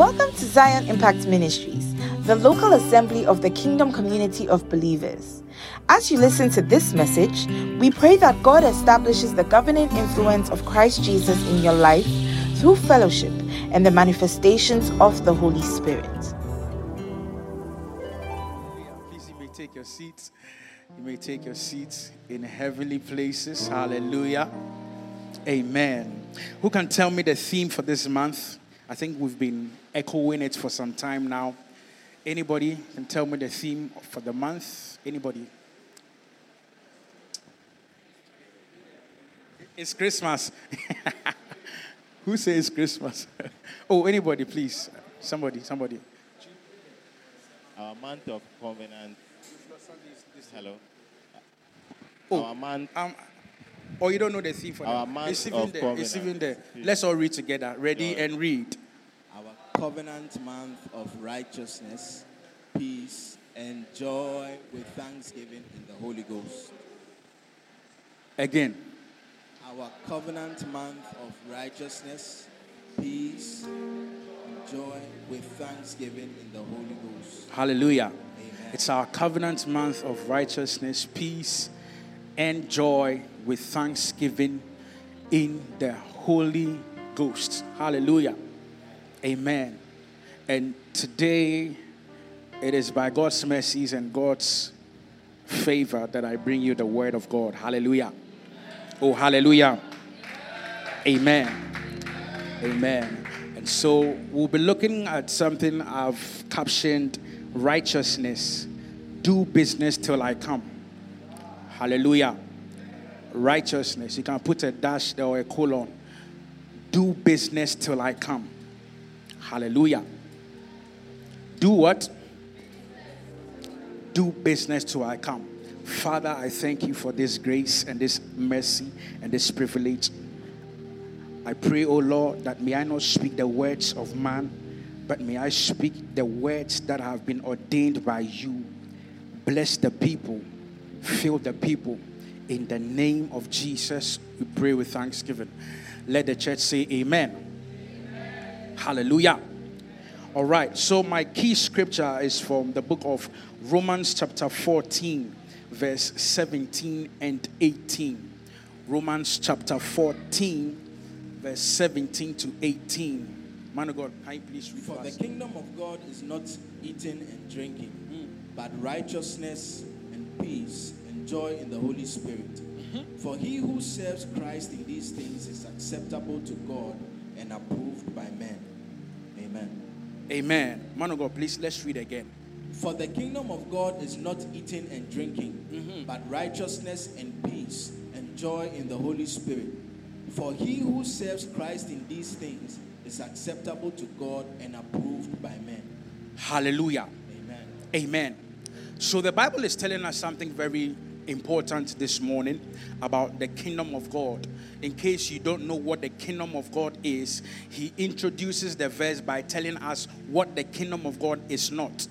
Welcome to Zion Impact Ministries, the local assembly of the kingdom community of believers. As you listen to this message, we pray that God establishes the governing influence of Christ Jesus in your life through fellowship and the manifestations of the Holy Spirit. Please, you may take your seats. You may take your seats in heavenly places. Hallelujah. Amen. Who can tell me the theme for this month? I think we've been echoing it for some time now. Anybody can tell me the theme for the month? Anybody? It's Christmas. Who says Christmas? oh, anybody, please. Somebody, somebody. Our month of covenant. Hello. Oh, Our month. Um, or you don't know the theme for Our them. month It's even of there. It's even there. Let's all read together. Ready Yeah. and read. Covenant month of righteousness, peace, and joy with thanksgiving in the Holy Ghost. Again. Our covenant month of righteousness, peace, and joy with thanksgiving in the Holy Ghost. Hallelujah. Amen. It's our covenant month of righteousness, peace, and joy with thanksgiving in the Holy Ghost. Hallelujah. Amen. And today, it is by God's mercies and God's favor that I bring you the word of God. Hallelujah. Oh, hallelujah. Amen. Amen. And so we'll be looking at something I've captioned righteousness. Do business till I come. Hallelujah. Righteousness. You can put a dash there or a colon. Do business till I come. Hallelujah. Do what? Do business till I come. Father, I thank you for this grace and this mercy and this privilege. I pray, O Lord, that may I not speak the words of man, but may I speak the words that have been ordained by you. Bless the people, fill the people. In the name of Jesus, we pray with thanksgiving. Let the church say, Amen. Hallelujah. All right, so my key scripture is from the book of Romans, chapter 14, verse 17 and 18. Romans chapter 14, verse 17 to 18. Man of God, can you please read For the us? kingdom of God is not eating and drinking, but righteousness and peace and joy in the Holy Spirit. Mm-hmm. For he who serves Christ in these things is acceptable to God and approved by men. Amen. Amen. Man of God, please, let's read again. For the kingdom of God is not eating and drinking, mm-hmm. but righteousness and peace and joy in the Holy Spirit. For he who serves Christ in these things is acceptable to God and approved by men. Hallelujah. Amen. Amen. So the Bible is telling us something very important this morning about the kingdom of God. In case you don't know what the kingdom of God is, he introduces the verse by telling us what the kingdom of God is not.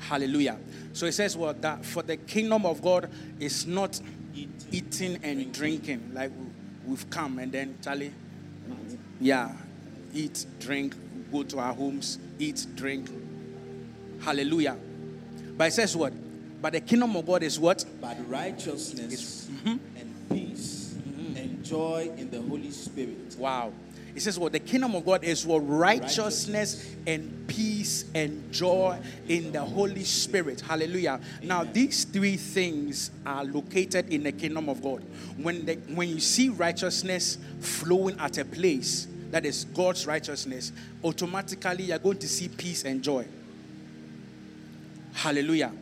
Hallelujah. So it says, well, that for the kingdom of God is not eating and drinking like we've come and then Charlie, yeah, eat, drink, go to our homes, eat, drink. Hallelujah. But it says what? But the kingdom of God is what? But righteousness Mm-hmm. and peace and joy in the Holy Spirit. Wow. It says what? The kingdom of God is what? Righteousness and peace and joy in the Holy Spirit. Hallelujah. Now, these three things are located in the kingdom of God. When, the, when you see righteousness flowing at a place, that is God's righteousness, automatically you're going to see peace and joy. Hallelujah.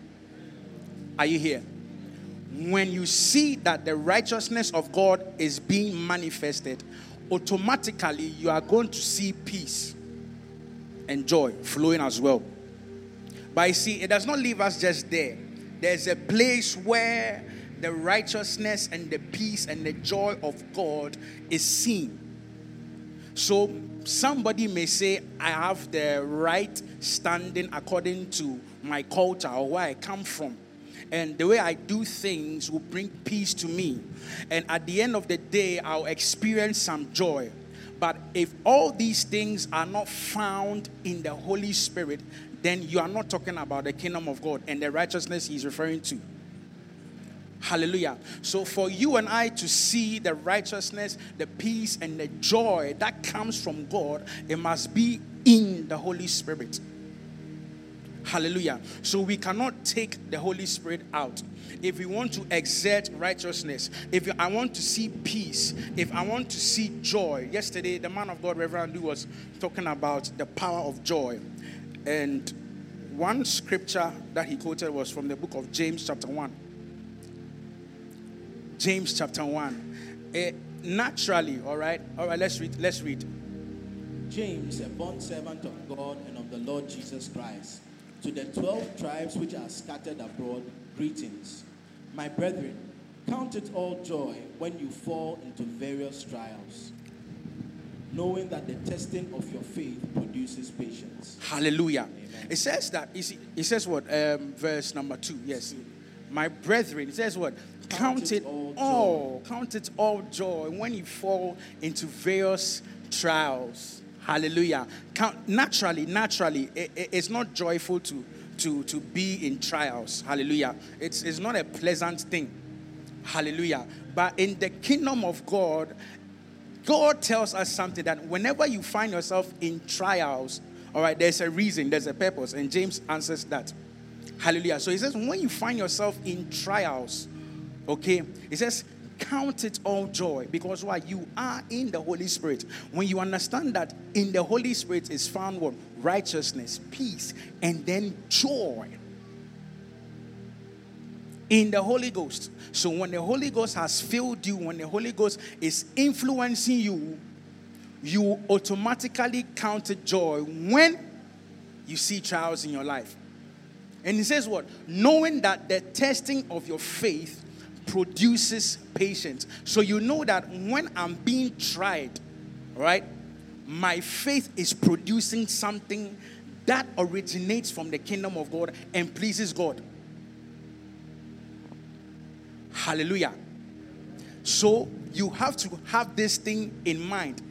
Are you here? When you see that the righteousness of God is being manifested, automatically you are going to see peace and joy flowing as well. But you see, it does not leave us just there. There's a place where the righteousness and the peace and the joy of God is seen. So somebody may say, I have the right standing according to my culture or where I come from. And the way I do things will bring peace to me. And at the end of the day, I'll experience some joy. But if all these things are not found in the Holy Spirit, then you are not talking about the kingdom of God and the righteousness he's referring to. Hallelujah. So, for you and I to see the righteousness, the peace, and the joy that comes from God, it must be in the Holy Spirit. Hallelujah. So, we cannot take the Holy Spirit out. If we want to exert righteousness, if I want to see peace, if I want to see joy, yesterday the man of God, Reverend Lou, was talking about the power of joy. And one scripture that he quoted was from the book of James, chapter 1 James chapter 1. Uh, naturally, all right? All right, let's read. Let's read. James, a bond servant of God and of the Lord Jesus Christ, to the 12 tribes which are scattered abroad, greetings. My brethren, count it all joy when you fall into various trials, knowing that the testing of your faith produces patience. Hallelujah. Amen. It says that, it says what? Um, verse number two, yes. My brethren, it says what? count it all, count it all joy when you fall into various trials. Hallelujah. Naturally, naturally, it, it, it's not joyful to, to, to be in trials. Hallelujah. It's, it's not a pleasant thing. Hallelujah. But in the kingdom of God, God tells us something that whenever you find yourself in trials, all right, there's a reason, there's a purpose. And James answers that. Hallelujah. So he says, when you find yourself in trials, Okay? he says, count it all joy because why? You are in the holy spirit. When you understand that in the holy spirit is found what? Righteousness peace and then joy. In the holy ghost. So when the holy ghost has filled you when the holy ghost is influencing you you automatically count it joy when you see trials in your life. And he says what? Knowing that the testing of your faith produces patience. So you know that when I'm being tried, right, my faith is producing something that originates from the kingdom of God and pleases God. Hallelujah. So you have to have this thing in mind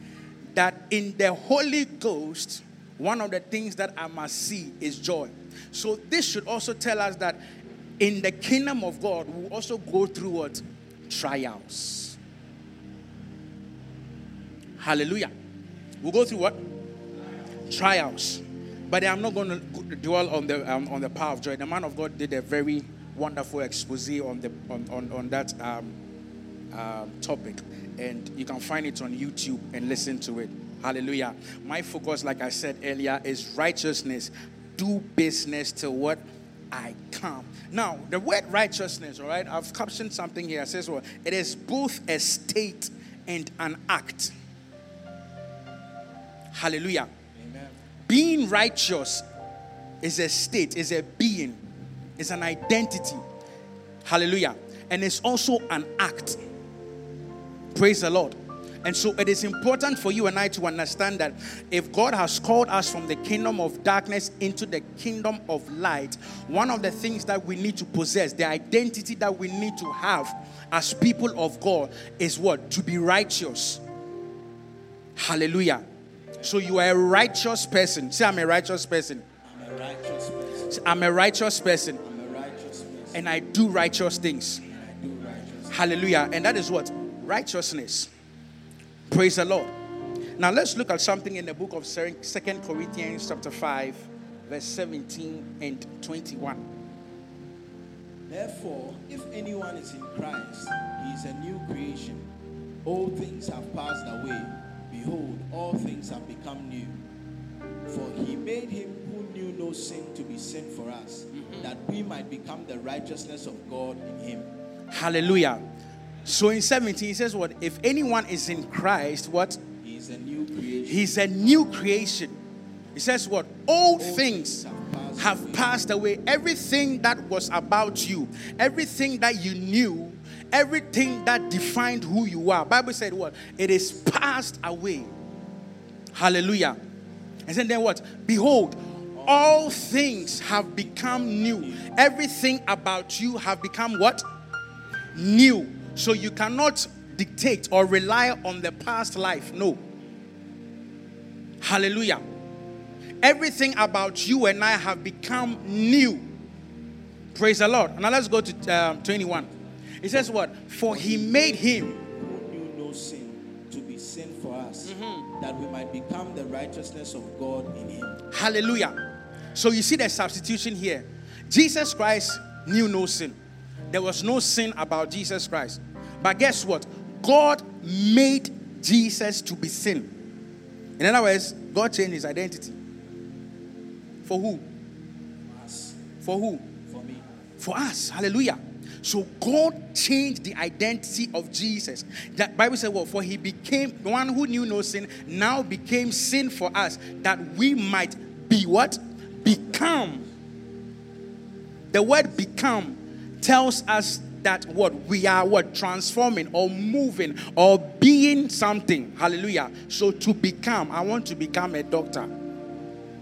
that in the Holy Ghost, one of the things that I must see is joy. So this should also tell us that in the kingdom of God, we also go through what? Trials. Hallelujah. We'll go through what? Trials. But I'm not going to dwell on the um, on the power of joy. The man of God did a very wonderful expose on the on, on, on that um, um, topic, and you can find it on YouTube and listen to it. Hallelujah. My focus, like I said earlier, is righteousness. Do business to what I come. Now, the word righteousness, all right, I've captioned something here. It says, well, it is both a state and an act. Hallelujah. Amen. Being righteous is a state, is a being, is an identity. Hallelujah. And it's also an act. Praise the Lord. And so it is important for you and I to understand that if God has called us from the kingdom of darkness into the kingdom of light, one of the things that we need to possess, the identity that we need to have as people of God, is what? To be righteous. Hallelujah. So you are a righteous person. Say, I'm a righteous person. I'm a righteous person. I'm a righteous person. I'm a righteous person. And I do righteous things. Do righteous Hallelujah. And that is what? Righteousness. Praise the Lord. Now let's look at something in the book of Second Corinthians chapter 5, verse 17 and 21. Therefore, if anyone is in Christ, he is a new creation. All things have passed away. Behold, all things have become new. For he made him who knew no sin to be sin for us, mm-hmm. that we might become the righteousness of God in him. Hallelujah. So in 17, he says, What? If anyone is in Christ, what? He's a new creation. He's a new creation. He says, What? Old, things have passed, have away. passed away. Everything that was about you, everything that you knew, everything that defined who you are. Bible said what? It is passed away. Hallelujah. And then what? Behold, all things have become new. Everything about you have become what? New. So you cannot dictate or rely on the past life. No. Hallelujah. Everything about you and I have become new. Praise the Lord. Now let's go to um, 21. It says what? For he made him who knew no sin to be sin for us, that we might become the righteousness of God in him. Hallelujah. So you see the substitution here. Jesus Christ knew no sin. There was no sin about Jesus Christ. But guess what? God made Jesus to be sin. In other words, God changed his identity. For who? For who? for me. For us. Hallelujah. So God changed the identity of Jesus. That Bible said, well, for he became one who knew no sin, now became sin for us, that we might be what? Become. The word become tells us that what we are what transforming or moving or being something. Hallelujah. So to become, I want to become a doctor.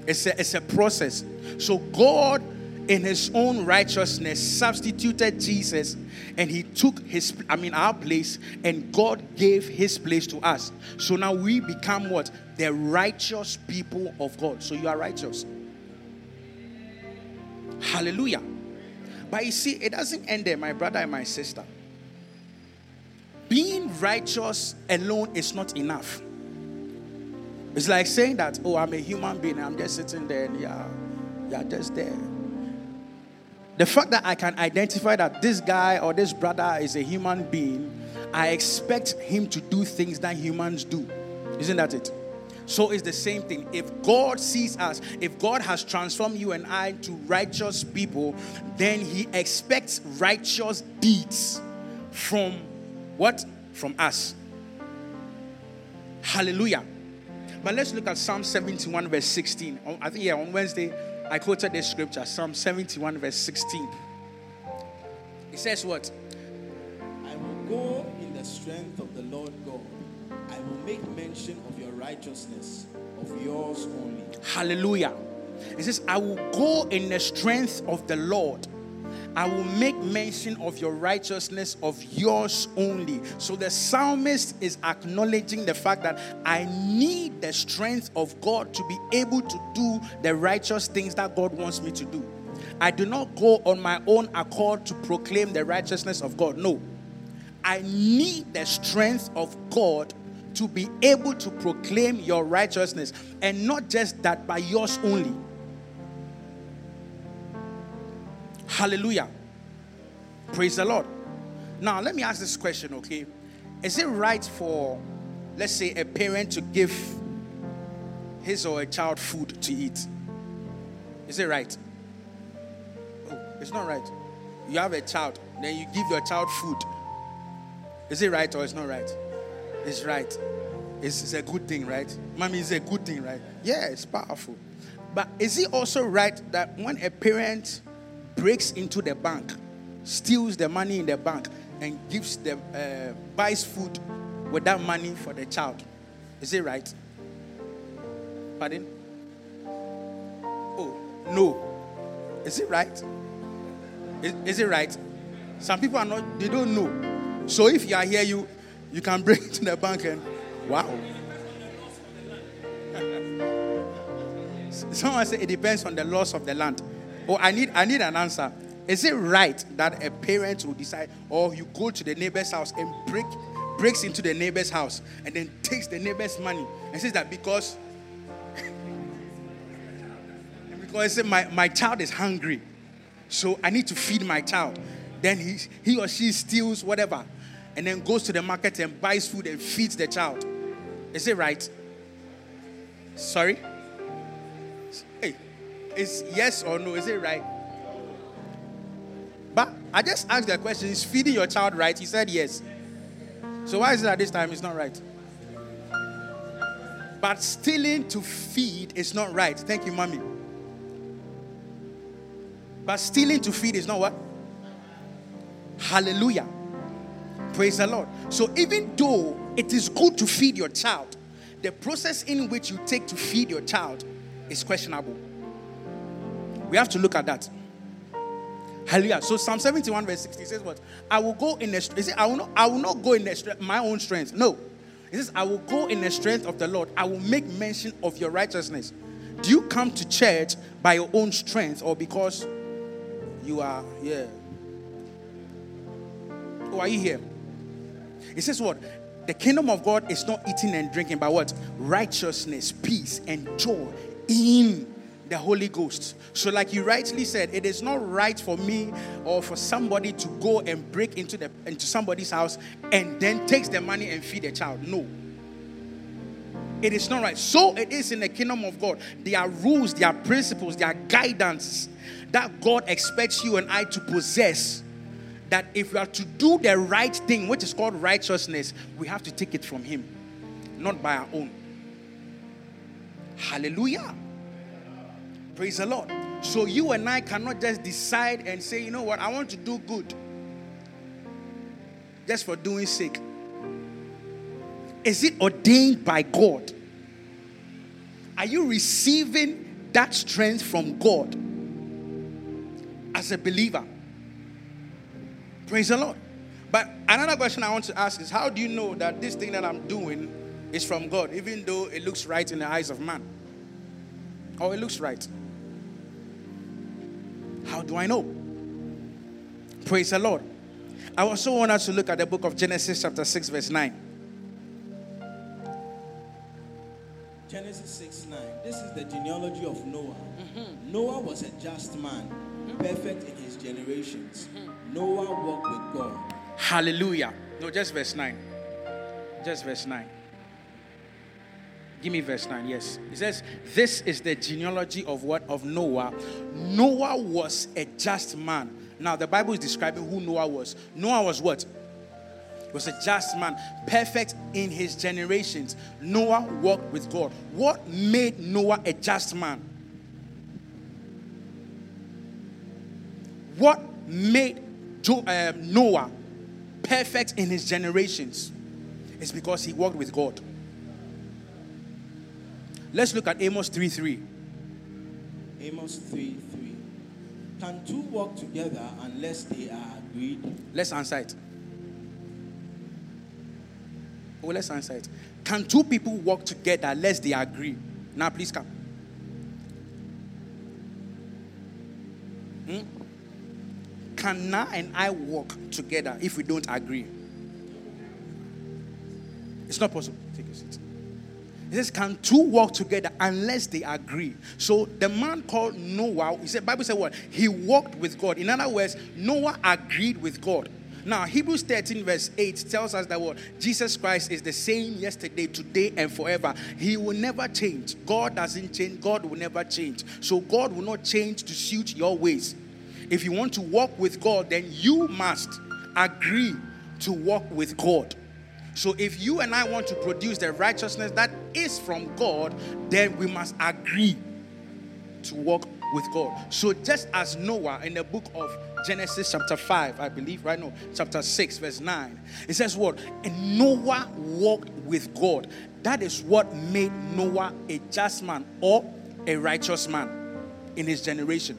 It's a, it's a process. So God, in His own righteousness, substituted Jesus, and He took His, I mean, our place, and God gave His place to us. So now we become what the righteous people of God. So you are righteous. Hallelujah. But you see, it doesn't end there, my brother and my sister. Being righteous alone is not enough. It's like saying that, oh, I'm a human being, I'm just sitting there and yeah, you're just there. The fact that I can identify that this guy or this brother is a human being, I expect him to do things that humans do. Isn't that it? So it's the same thing. If God sees us, if God has transformed you and I to righteous people, then he expects righteous deeds from what? From us. Hallelujah. But let's look at Psalm 71, verse 16. On- I think, yeah, on Wednesday, I quoted this scripture, Psalm 71, verse 16. It says what? I will go in the strength of the Lord God. I will make mention of your righteousness, of yours only. Hallelujah. It says, I will go in the strength of the Lord. I will make mention of your righteousness, of yours only. So the psalmist is acknowledging the fact that I need the strength of God to be able to do the righteous things that God wants me to do. I do not go on my own accord to proclaim the righteousness of God. No. I need the strength of God to be able to proclaim your righteousness. And not just that, but yours only. Hallelujah. Praise the Lord. Now, let me ask this question, okay? Is it right for, let's say, a parent to give his or a child food to eat? Is it right? Oh, it's not right. You have a child, then you give your child food. Is it right or it's not right? It's right. It's, it's a good thing, right? Mommy, it's a good thing, right? Yeah, it's powerful. But is it also right that when a parent breaks into the bank, steals the money in the bank, and gives them, uh, buys food with that money for the child, is it right? Pardon? Oh, no. Is it right? Is, is it right? Some people are not, they don't know. So if you are here, you you can bring it to the bank and wow. Someone said it depends on the laws of the land. Oh, I need I need an answer. Is it right that a parent will decide, or you go to the neighbor's house and break breaks into the neighbor's house and then takes the neighbor's money and says that because because my, my child is hungry, so I need to feed my child. Then he, he or she steals whatever and then goes to the market and buys food and feeds the child. Is it right? Sorry? Hey, is yes or no? Is it right? But I just asked the question is feeding your child right? He said yes. So why is it at this time it's not right? But stealing to feed is not right. Thank you, mommy. But stealing to feed is not what? Hallelujah. Praise the Lord. So even though it is good to feed your child, the process in which you take to feed your child is questionable. We have to look at that. Hallelujah. So Psalm 71 verse 60 says what? I will go in the strength. I will not, I will not go in the my own strength. No. He says, I will go in the strength of the Lord. I will make mention of your righteousness. Do you come to church by your own strength or because you are here? Oh, are you here? It says what? The kingdom of God is not eating and drinking, but what? Righteousness, peace, and joy in the Holy Ghost. So, like you rightly said, it is not right for me or for somebody to go and break into the into somebody's house and then takes the money and feed the child. No. It is not right. So it is in the kingdom of God. There are rules, there are principles, there are guidance that God expects you and I to possess. That if we are to do the right thing, which is called righteousness, we have to take it from Him, not by our own. Hallelujah. Praise the Lord. So you and I cannot just decide and say, you know what, I want to do good just for doing sake. Is it ordained by God? Are you receiving that strength from God as a believer? Praise the Lord. But another question I want to ask is how do you know that this thing that I'm doing is from God, even though it looks right in the eyes of man? Or it looks right? How do I know? Praise the Lord. I also want us to look at the book of Genesis, chapter 6, verse 9. Genesis 6 9. This is the genealogy of Noah. Mm-hmm. Noah was a just man, perfect in his generations. Mm-hmm. Noah walked with God. Hallelujah. No, just verse 9. Just verse 9. Give me verse 9. Yes. It says, This is the genealogy of what? Of Noah. Noah was a just man. Now, the Bible is describing who Noah was. Noah was what? was a just man, perfect in his generations. Noah walked with God. What made Noah a just man? What made uh, Noah perfect in his generations? Is because he walked with God. Let's look at Amos 3 3. Amos 3 3. Can two walk together unless they are agreed? Let's answer it. Oh, let's answer it. Can two people walk together unless they agree? Now, please come. Hmm? Can Na and I work together if we don't agree? It's not possible. Take a seat. He says, Can two walk together unless they agree? So the man called Noah, he said, Bible said what? He walked with God. In other words, Noah agreed with God. Now, Hebrews 13, verse 8 tells us that what Jesus Christ is the same yesterday, today, and forever. He will never change. God doesn't change, God will never change. So, God will not change to suit your ways. If you want to walk with God, then you must agree to walk with God. So, if you and I want to produce the righteousness that is from God, then we must agree to walk with God. So, just as Noah in the book of Genesis chapter 5, I believe, right? now, chapter 6, verse 9. It says what? And Noah walked with God. That is what made Noah a just man or a righteous man in his generation.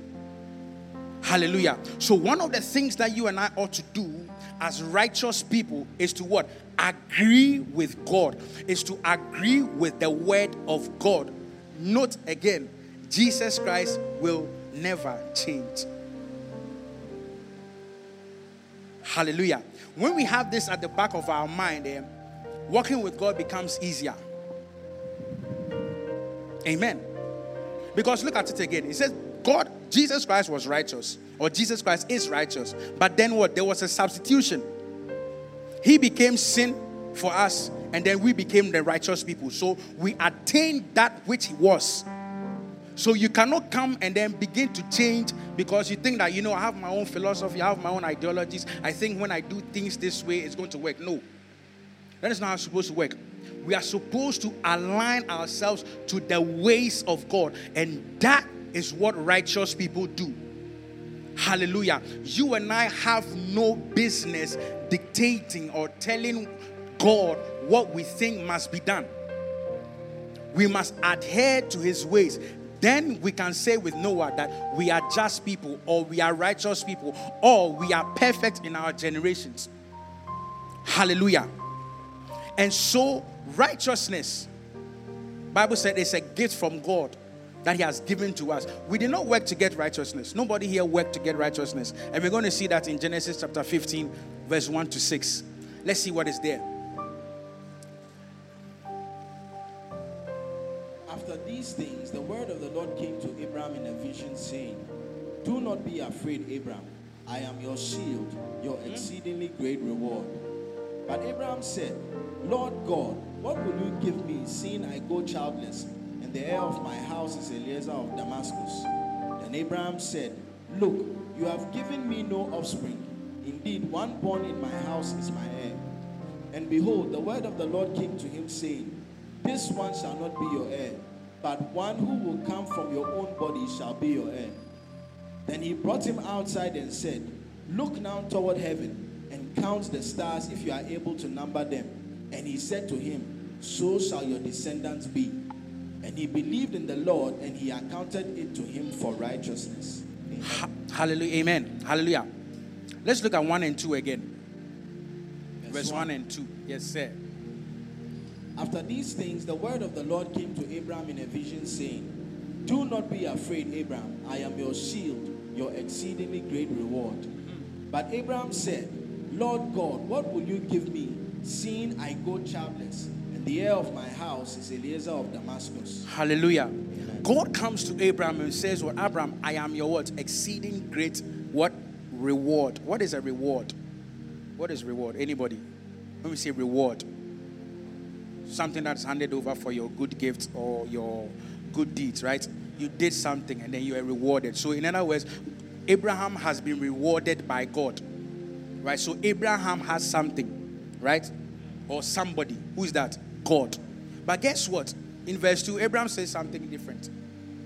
Hallelujah. So, one of the things that you and I ought to do as righteous people is to what? Agree with God, is to agree with the word of God. Note again, Jesus Christ will never change. Hallelujah. When we have this at the back of our mind, eh, walking with God becomes easier. Amen. Because look at it again. It says, God, Jesus Christ was righteous, or Jesus Christ is righteous. But then what? There was a substitution. He became sin for us, and then we became the righteous people. So we attained that which he was. So you cannot come and then begin to change because you think that, you know, I have my own philosophy, I have my own ideologies. I think when I do things this way, it's going to work. No. That is not how it's supposed to work. We are supposed to align ourselves to the ways of God. And that is what righteous people do. Hallelujah. You and I have no business dictating or telling God what we think must be done. We must adhere to his ways. Then we can say with Noah that we are just people, or we are righteous people, or we are perfect in our generations. Hallelujah. And so Righteousness, Bible said it's a gift from God that He has given to us. We did not work to get righteousness. Nobody here worked to get righteousness. And we're going to see that in Genesis chapter 15, verse 1 to 6. Let's see what is there. After these things, the word of the Lord came to Abraham in a vision, saying, Do not be afraid, Abraham. I am your shield, your hmm. exceedingly great reward. But Abraham said, Lord God, what will you give me, seeing I go childless, the heir of my house is Eliezer of Damascus? Then Abraham said, Look, you have given me no offspring. Indeed, one born in my house is my heir. And behold, the word of the Lord came to him, saying, This one shall not be your heir, but one who will come from your own body shall be your heir. Then he brought him outside and said, Look now toward heaven and count the stars if you are able to number them. And he said to him, So shall your descendants be. And he believed in the Lord, and he accounted it to him for righteousness. Amen. Ha- Hallelujah. Amen. Hallelujah. Let's look at 1 and 2 again. Verse 1 and 2. Yes, sir. After these things, the word of the Lord came to Abraham in a vision, saying, Do not be afraid, Abraham. I am your shield, your exceedingly great reward. But Abraham said, Lord God, what will you give me, seeing I go childless, the heir of my house is Eliezer of Damascus? Hallelujah. God comes to Abraham and says, Well, Abraham, I am your what? Exceeding great what? Reward. What is a reward? What is reward? Anybody? Let me say reward. Something that's handed over for your good gifts or your good deeds, right? You did something and then you are rewarded. So, in other words, Abraham has been rewarded by God, right? So, Abraham has something, right? Or somebody. Who's that? God. But guess what? In verse 2, Abraham says something different.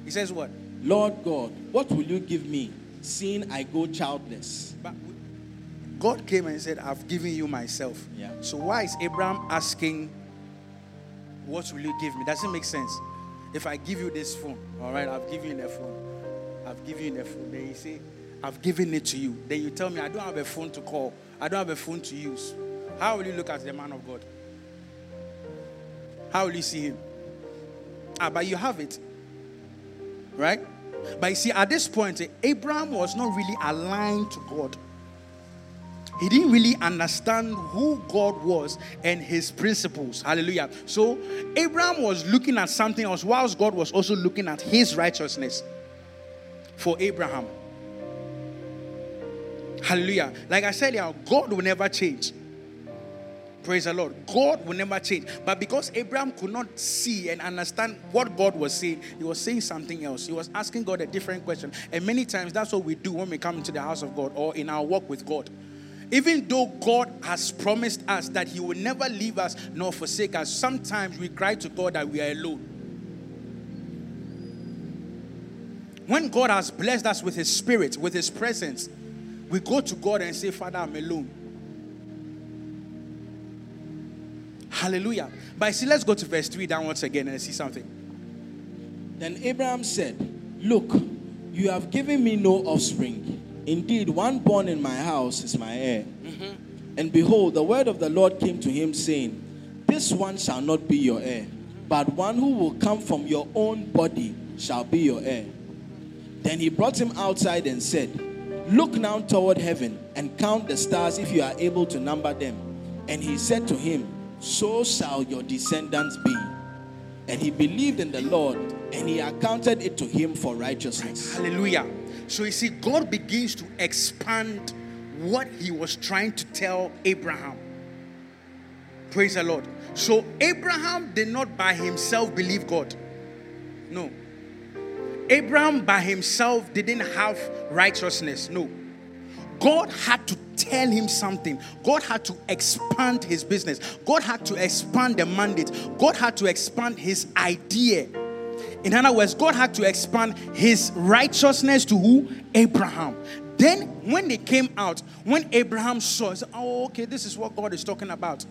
He says, What? Lord God, what will you give me, seeing I go childless? But God came and said, I've given you myself. Yeah. So why is Abraham asking, What will you give me? Doesn't make sense. If I give you this phone, all right, I've given you the phone. I've given you the phone. Then you say, I've given it to you. Then you tell me, I don't have a phone to call. I don't have a phone to use. How will you look at the man of God? How will you see him? Ah, but you have it. Right? But you see, at this point, Abraham was not really aligned to God. He didn't really understand who God was and his principles. Hallelujah. So Abraham was looking at something else, whilst God was also looking at his righteousness for Abraham. Hallelujah. Like I said, yeah, God will never change. Praise the Lord. God will never change. But because Abraham could not see and understand what God was saying, he was saying something else. He was asking God a different question. And many times that's what we do when we come into the house of God or in our walk with God. Even though God has promised us that He will never leave us nor forsake us, sometimes we cry to God that we are alone. When God has blessed us with His Spirit, with His presence, we go to God and say, Father, I'm alone. Hallelujah. But see, let's go to verse 3 down once again and see something. Then Abraham said, Look, you have given me no offspring. Indeed, one born in my house is my heir. Mm-hmm. And behold, the word of the Lord came to him, saying, This one shall not be your heir, but one who will come from your own body shall be your heir. Then he brought him outside and said, Look now toward heaven and count the stars if you are able to number them. And he said to him, So shall your descendants be. And he believed in the Lord, and he accounted it to him for righteousness. Hallelujah. So you see, God begins to expand what he was trying to tell Abraham. Praise the Lord. So Abraham did not by himself believe God. No. Abraham by himself didn't have righteousness. No. God had to tell him something. God had to expand his business. God had to expand the mandate. God had to expand his idea. In other words, God had to expand his righteousness to who? Abraham. Then, when they came out, when Abraham saw, he said, "Oh, okay, this is what God is talking about."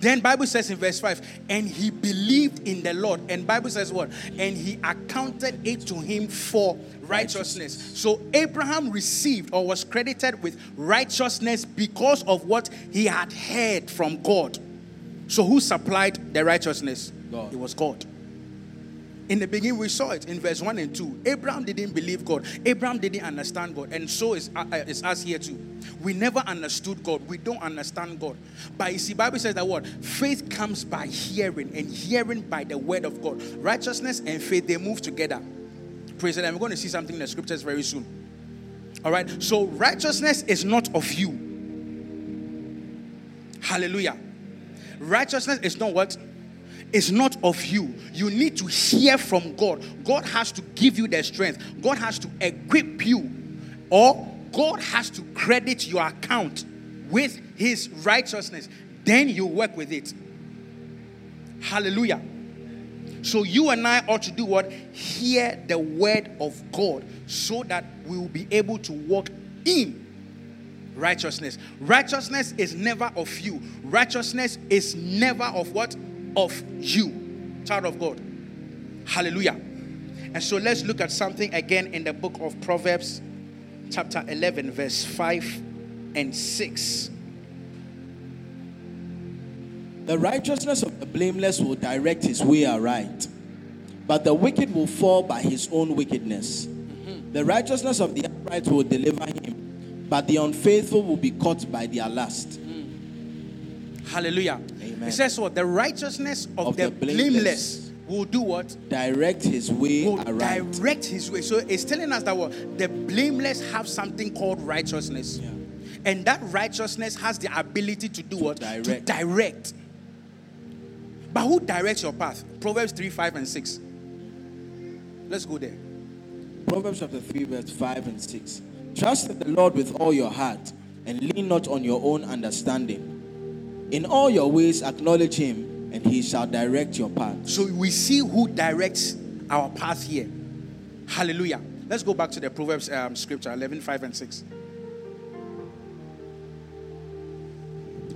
Then Bible says in verse five, and he believed in the Lord. And Bible says what? And he accounted it to him for righteousness. So Abraham received or was credited with righteousness because of what he had heard from God. So who supplied the righteousness? God. It was God. In the beginning, we saw it in verse 1 and 2. Abraham didn't believe God. Abraham didn't understand God. And so is, uh, uh, is us here too. We never understood God. We don't understand God. But you see, Bible says that what? Faith comes by hearing, and hearing by the word of God. Righteousness and faith, they move together. Praise the Lord. I'm going to see something in the scriptures very soon. All right. So righteousness is not of you. Hallelujah. Righteousness is not what? It's not of you. You need to hear from God. God has to give you the strength. God has to equip you. Or God has to credit your account with his righteousness. Then you work with it. Hallelujah. So you and I ought to do what? Hear the word of God so that we will be able to walk in righteousness. Righteousness is never of you. Righteousness is never of what? Of you, child of God. Hallelujah. And so let's look at something again in the book of Proverbs, chapter 11, verse 5 and 6. The righteousness of the blameless will direct his way aright, but the wicked will fall by his own wickedness. Mm-hmm. The righteousness of the upright will deliver him, but the unfaithful will be caught by their lust. Mm. Hallelujah. Amen. It says what? The righteousness of, Of the, the blameless. blameless. will do what? Direct his way Will aright. direct his way. So it's telling us that what? The blameless have something called righteousness. Yeah. And that righteousness has the ability to do what? To direct. direct. But who directs your path? Proverbs 3, 5, and 6. Let's go there. Proverbs chapter 3, verse 5 and 6. Trust in the Lord with all your heart and lean not on your own understanding. In all your ways acknowledge him, and he shall direct your path. So we see who directs our path here. Hallelujah. Let's go back to the Proverbs um, scripture 11, 5, and 6.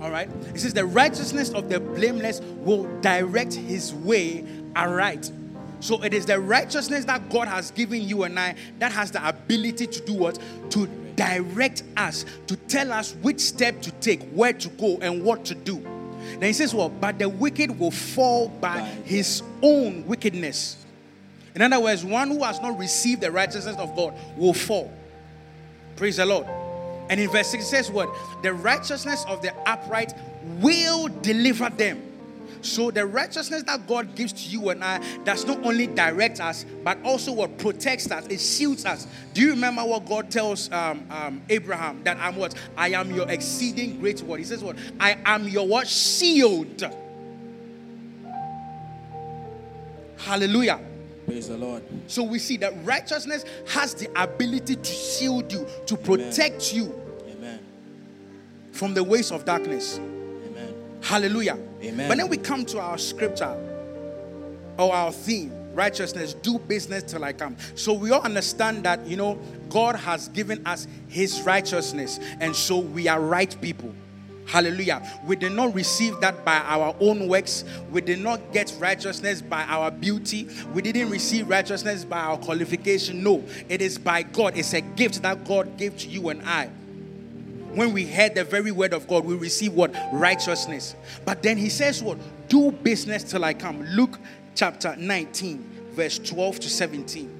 All right. It says, The righteousness of the blameless will direct his way aright. So it is the righteousness that God has given you and I that has the ability to do what? To direct us, to tell us which step to take, where to go, and what to do. Then he says, Well, but the wicked will fall by his own wickedness. In other words, one who has not received the righteousness of God will fall. Praise the Lord. And in verse 6 it says what? The righteousness of the upright will deliver them. So the righteousness that God gives to you and I does not only direct us, but also what protects us, it shields us. Do you remember what God tells um, um, Abraham that I'm what? I am your exceeding great what? He says what? I am your what? Shield. Hallelujah. Praise the Lord. So we see that righteousness has the ability to shield you, to protect you Amen. from the ways of darkness. Hallelujah. Amen. But then we come to our scripture or our theme righteousness, do business till I come. So we all understand that, you know, God has given us his righteousness, and so we are right people. Hallelujah. We did not receive that by our own works. We did not get righteousness by our beauty. We didn't receive righteousness by our qualification. No, it is by God. It's a gift that God gave to you and I when we heard the very word of God, we receive what? Righteousness. But then he says, What? Do business till I come. Luke chapter 19, verse 12 to 17.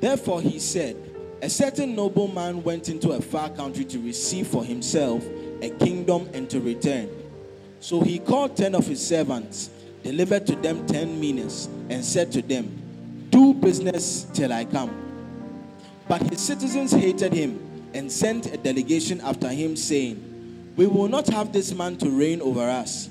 Therefore he said, A certain nobleman went into a far country to receive for himself a kingdom and to return. So he called ten of his servants, delivered to them ten minas, and said to them, Do business till I come. But his citizens hated him and sent a delegation after him, saying, We will not have this man to reign over us.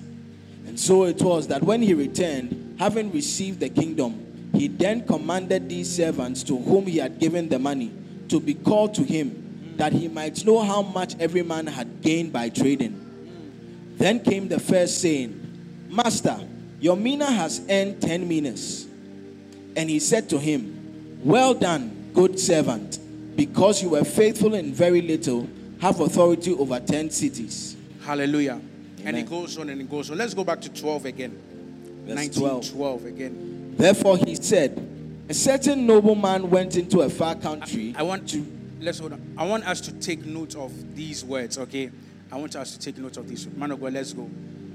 And so it was that when he returned, having received the kingdom, he then commanded these servants to whom he had given the money to be called to him, that he might know how much every man had gained by trading. Then came the first, saying, Master, your mina has earned ten minas. And he said to him, Well done, good servant, because you were faithful in very little, have authority over ten cities. Hallelujah. And Amen. it goes on and it goes on. Let's go back to 12 again. Verse 19, 12. 12 again. Therefore he said, A certain nobleman went into a far country. I want to, let's hold on. I want us to take note of these words, okay? I want us to take note of these. Man of God, let's go.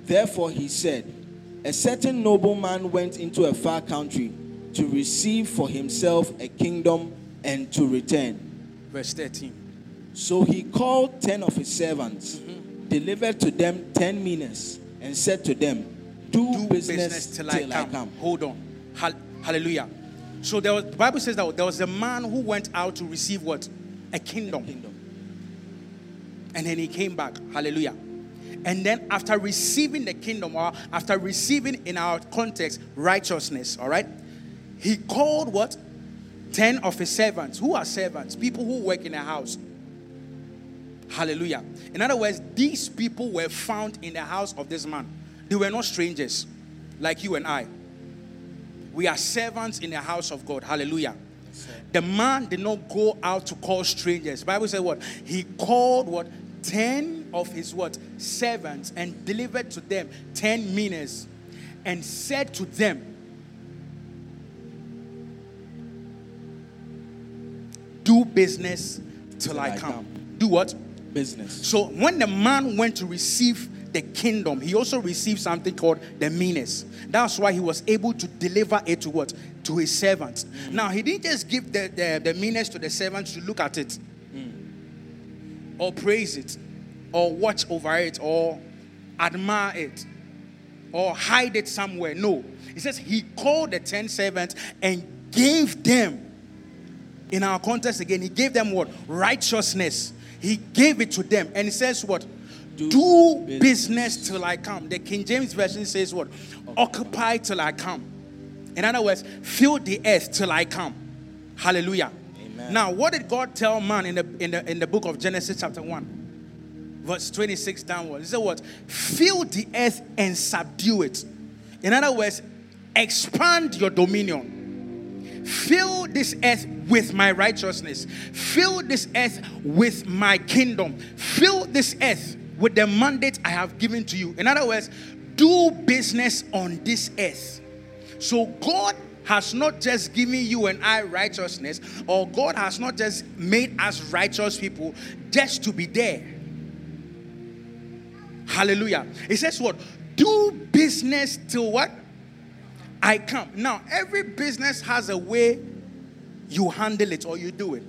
Therefore he said, A certain nobleman went into a far country to receive for himself a kingdom and to return. Verse 13. So he called ten of his servants, mm-hmm. delivered to them ten minas, and said to them, Do, Do business, till, I, come. Hold on. Hall- Hallelujah. So there was, the Bible says that there was a man who went out to receive what? A kingdom. Kingdom. And then he came back. Hallelujah. And then after receiving the kingdom, or after receiving in our context righteousness, all right, he called what? Ten of his servants. Who are servants? People who work in a house. Hallelujah. In other words, these people were found in the house of this man. They were not strangers like you and I. We are servants in the house of God. Hallelujah. The man did not go out to call strangers. Bible says what? He called what? 10 of his what? Servants and delivered to them 10 minas and said to them, Do business till, I, I come. come. Do what? Business. So when the man went to receive the kingdom, he also received something called the minas. That's why he was able to deliver it to what? To his servants. Mm. Now he didn't just give the, the, the minas to the servants to look at it mm. or praise it or watch over it or admire it or hide it somewhere. No. He says he called the ten servants and gave them in our context again, he gave them what? Righteousness. He gave it to them. And he says what? Do, Do business. business. till I come. The King James Version says what? Occupy till I come. In other words, fill the earth till I come. Hallelujah. Amen. Now, what did God tell man in the in the in the book of Genesis chapter 1? Verse 26 downwards. He said what? Fill the earth and subdue it. In other words, expand your dominion. Fill this earth with my righteousness. Fill this earth with my kingdom. Fill this earth with the mandate I have given to you. In other words, do business on this earth. So God has not just given you and I righteousness, or God has not just made us righteous people just to be there. Hallelujah. It says what? Do business till what? I come. Now, every business has a way you handle it or you do it.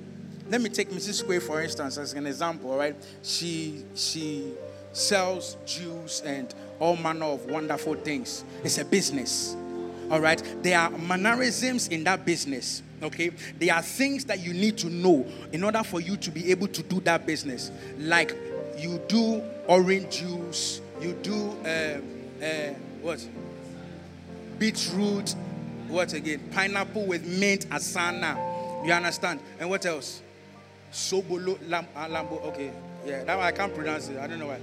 Let me take Mrs. Square for instance as an example, right? She she sells juice and all manner of wonderful things. It's a business. All right? There are mannerisms in that business. Okay? There are things that you need to know in order for you to be able to do that business. Like you do orange juice, you do uh, uh, what? Beetroot, what again? Pineapple with mint, asana. You understand? And what else? Sobolo, lam, uh, lambo. Okay, yeah, that I can't pronounce it. I don't know why.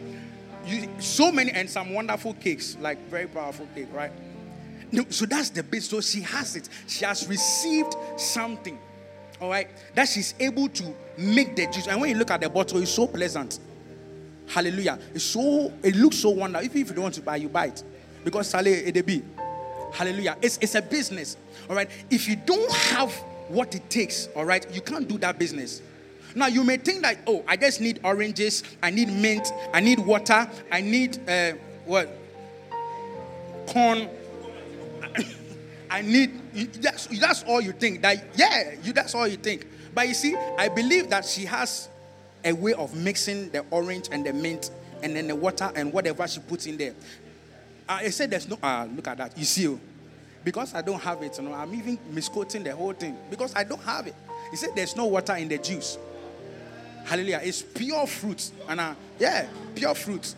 You, so many and some wonderful cakes, like very powerful cake, right? No, so that's the bit. So she has it. She has received something, all right, that she's able to make the juice. And when you look at the bottle, it's so pleasant. Hallelujah. It's so it looks so wonderful. Even if you don't want to buy, you buy it. Because Sale it be. Hallelujah. It's, it's a business. All right. If you don't have what it takes, all right, you can't do that business. Now you may think that, oh, I just need oranges, I need mint, I need water, I need uh, what? Corn. I need that's that's all you think. That yeah, you that's all you think. But you see, I believe that she has a way of mixing the orange and the mint and then the water and whatever she puts in there. I said there's no ah look at that. You see, oh, because I don't have it, you know, I'm even misquoting the whole thing because I don't have it. He said there's no water in the juice. Hallelujah. It's pure fruit. And uh, yeah, pure fruit.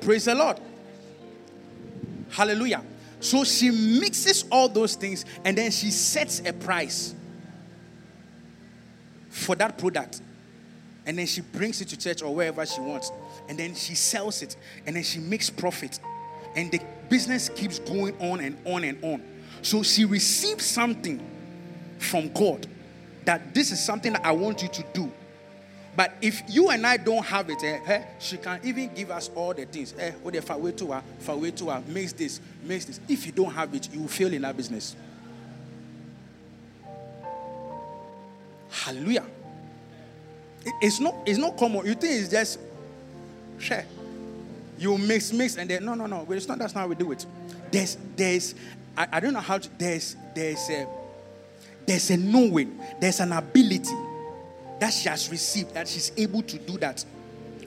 Praise the Lord. Hallelujah. So she mixes all those things and then she sets a price for that product. And then she brings it to church or wherever she wants. And then she sells it. And then she makes profit. And the business keeps going on and on and on. So she receives something from God that this is something that I want you to do. But if you and I don't have it, eh, eh, she can even give us all the things. Eh, I wait to her, wait to her, makes this, makes this. If you don't have it, you will fail in that business. Hallelujah. It's not, it's not common. You think it's just share. You mix, mix, and then no, no, no. It's not. That's not how we do it. There's, there's. I, I don't know how to. There's, there's a, there's a knowing. There's an ability that she has received that she's able to do that.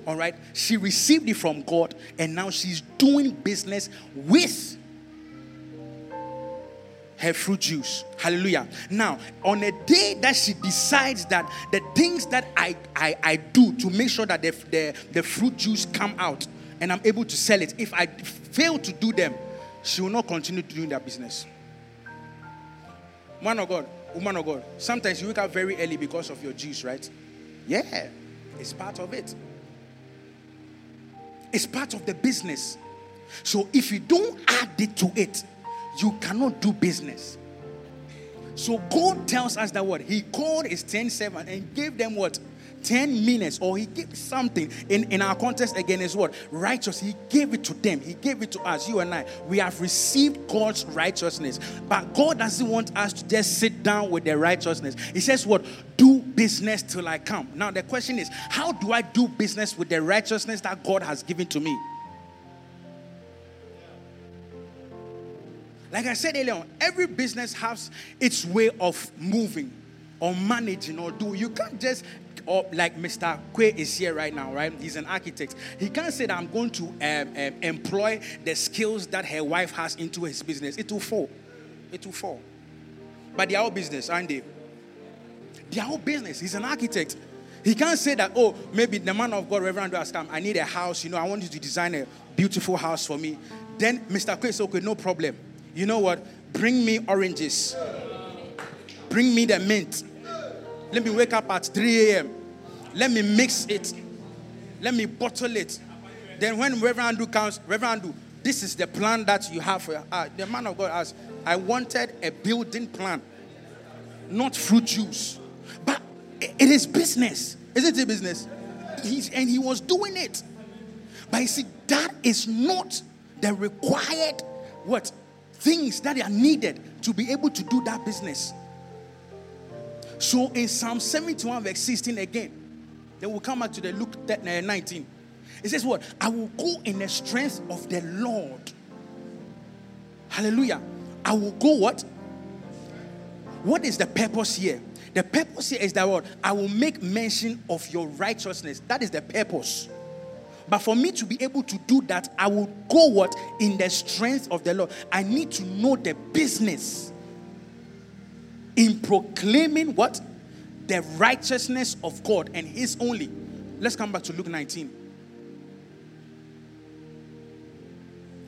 All right. She received it from God, and now she's doing business with her fruit juice. Hallelujah. Now, on a day that she decides that the things that I, I, I do to make sure that the, the, the fruit juice come out and I'm able to sell it, if I fail to do them, she will not continue doing that business. Man of God, woman of God, sometimes you wake up very early because of your juice, right? Yeah, it's part of it. It's part of the business. So if you don't add it to it, you cannot do business. So God tells us that what? He called his 10 servants and gave them what? 10 minas, or he gave something. In, in our context again is what? Righteous. He gave it to them. He gave it to us, you and I. We have received God's righteousness. But God doesn't want us to just sit down with the righteousness. He says, What? Do business till I come. Now the question is, how do I do business with the righteousness that God has given to me? Like I said earlier on, every business has its way of moving or managing or do. You can't just or like Mr. Kwe is here right now, right? He's an architect. He can't say that I'm going to um, um, employ the skills that her wife has into his business. It will fall. It will fall. But they are all business, aren't they? They are all business. He's an architect. He can't say that, oh, maybe the man of God, Reverend, has come. I need a house. You know, I want you to design a beautiful house for me. Then Mr. Kwe says, okay, no problem you know what? Bring me oranges. Bring me the mint. Let me wake up at 3 a.m. Let me mix it. Let me bottle it. Then when Reverend Andrew comes, Reverend Andrew, this is the plan that you have for uh, the man of God asked, I wanted a building plan, not fruit juice. But it is business. Isn't it business? He's, and he was doing it. But you see, that is not the required what things that are needed to be able to do that business. So in Psalm 71, verse 16 again, then we'll come back to the Luke uh, 19. It says, What? I will go in the strength of the Lord. Hallelujah. I will go what? What is the purpose here? The purpose here is that what? I will make mention of your righteousness. That is the purpose. But for me to be able to do that, I will go what? In the strength of the Lord. I need to know the business in proclaiming what? The righteousness of God and His only. Let's come back to Luke 19.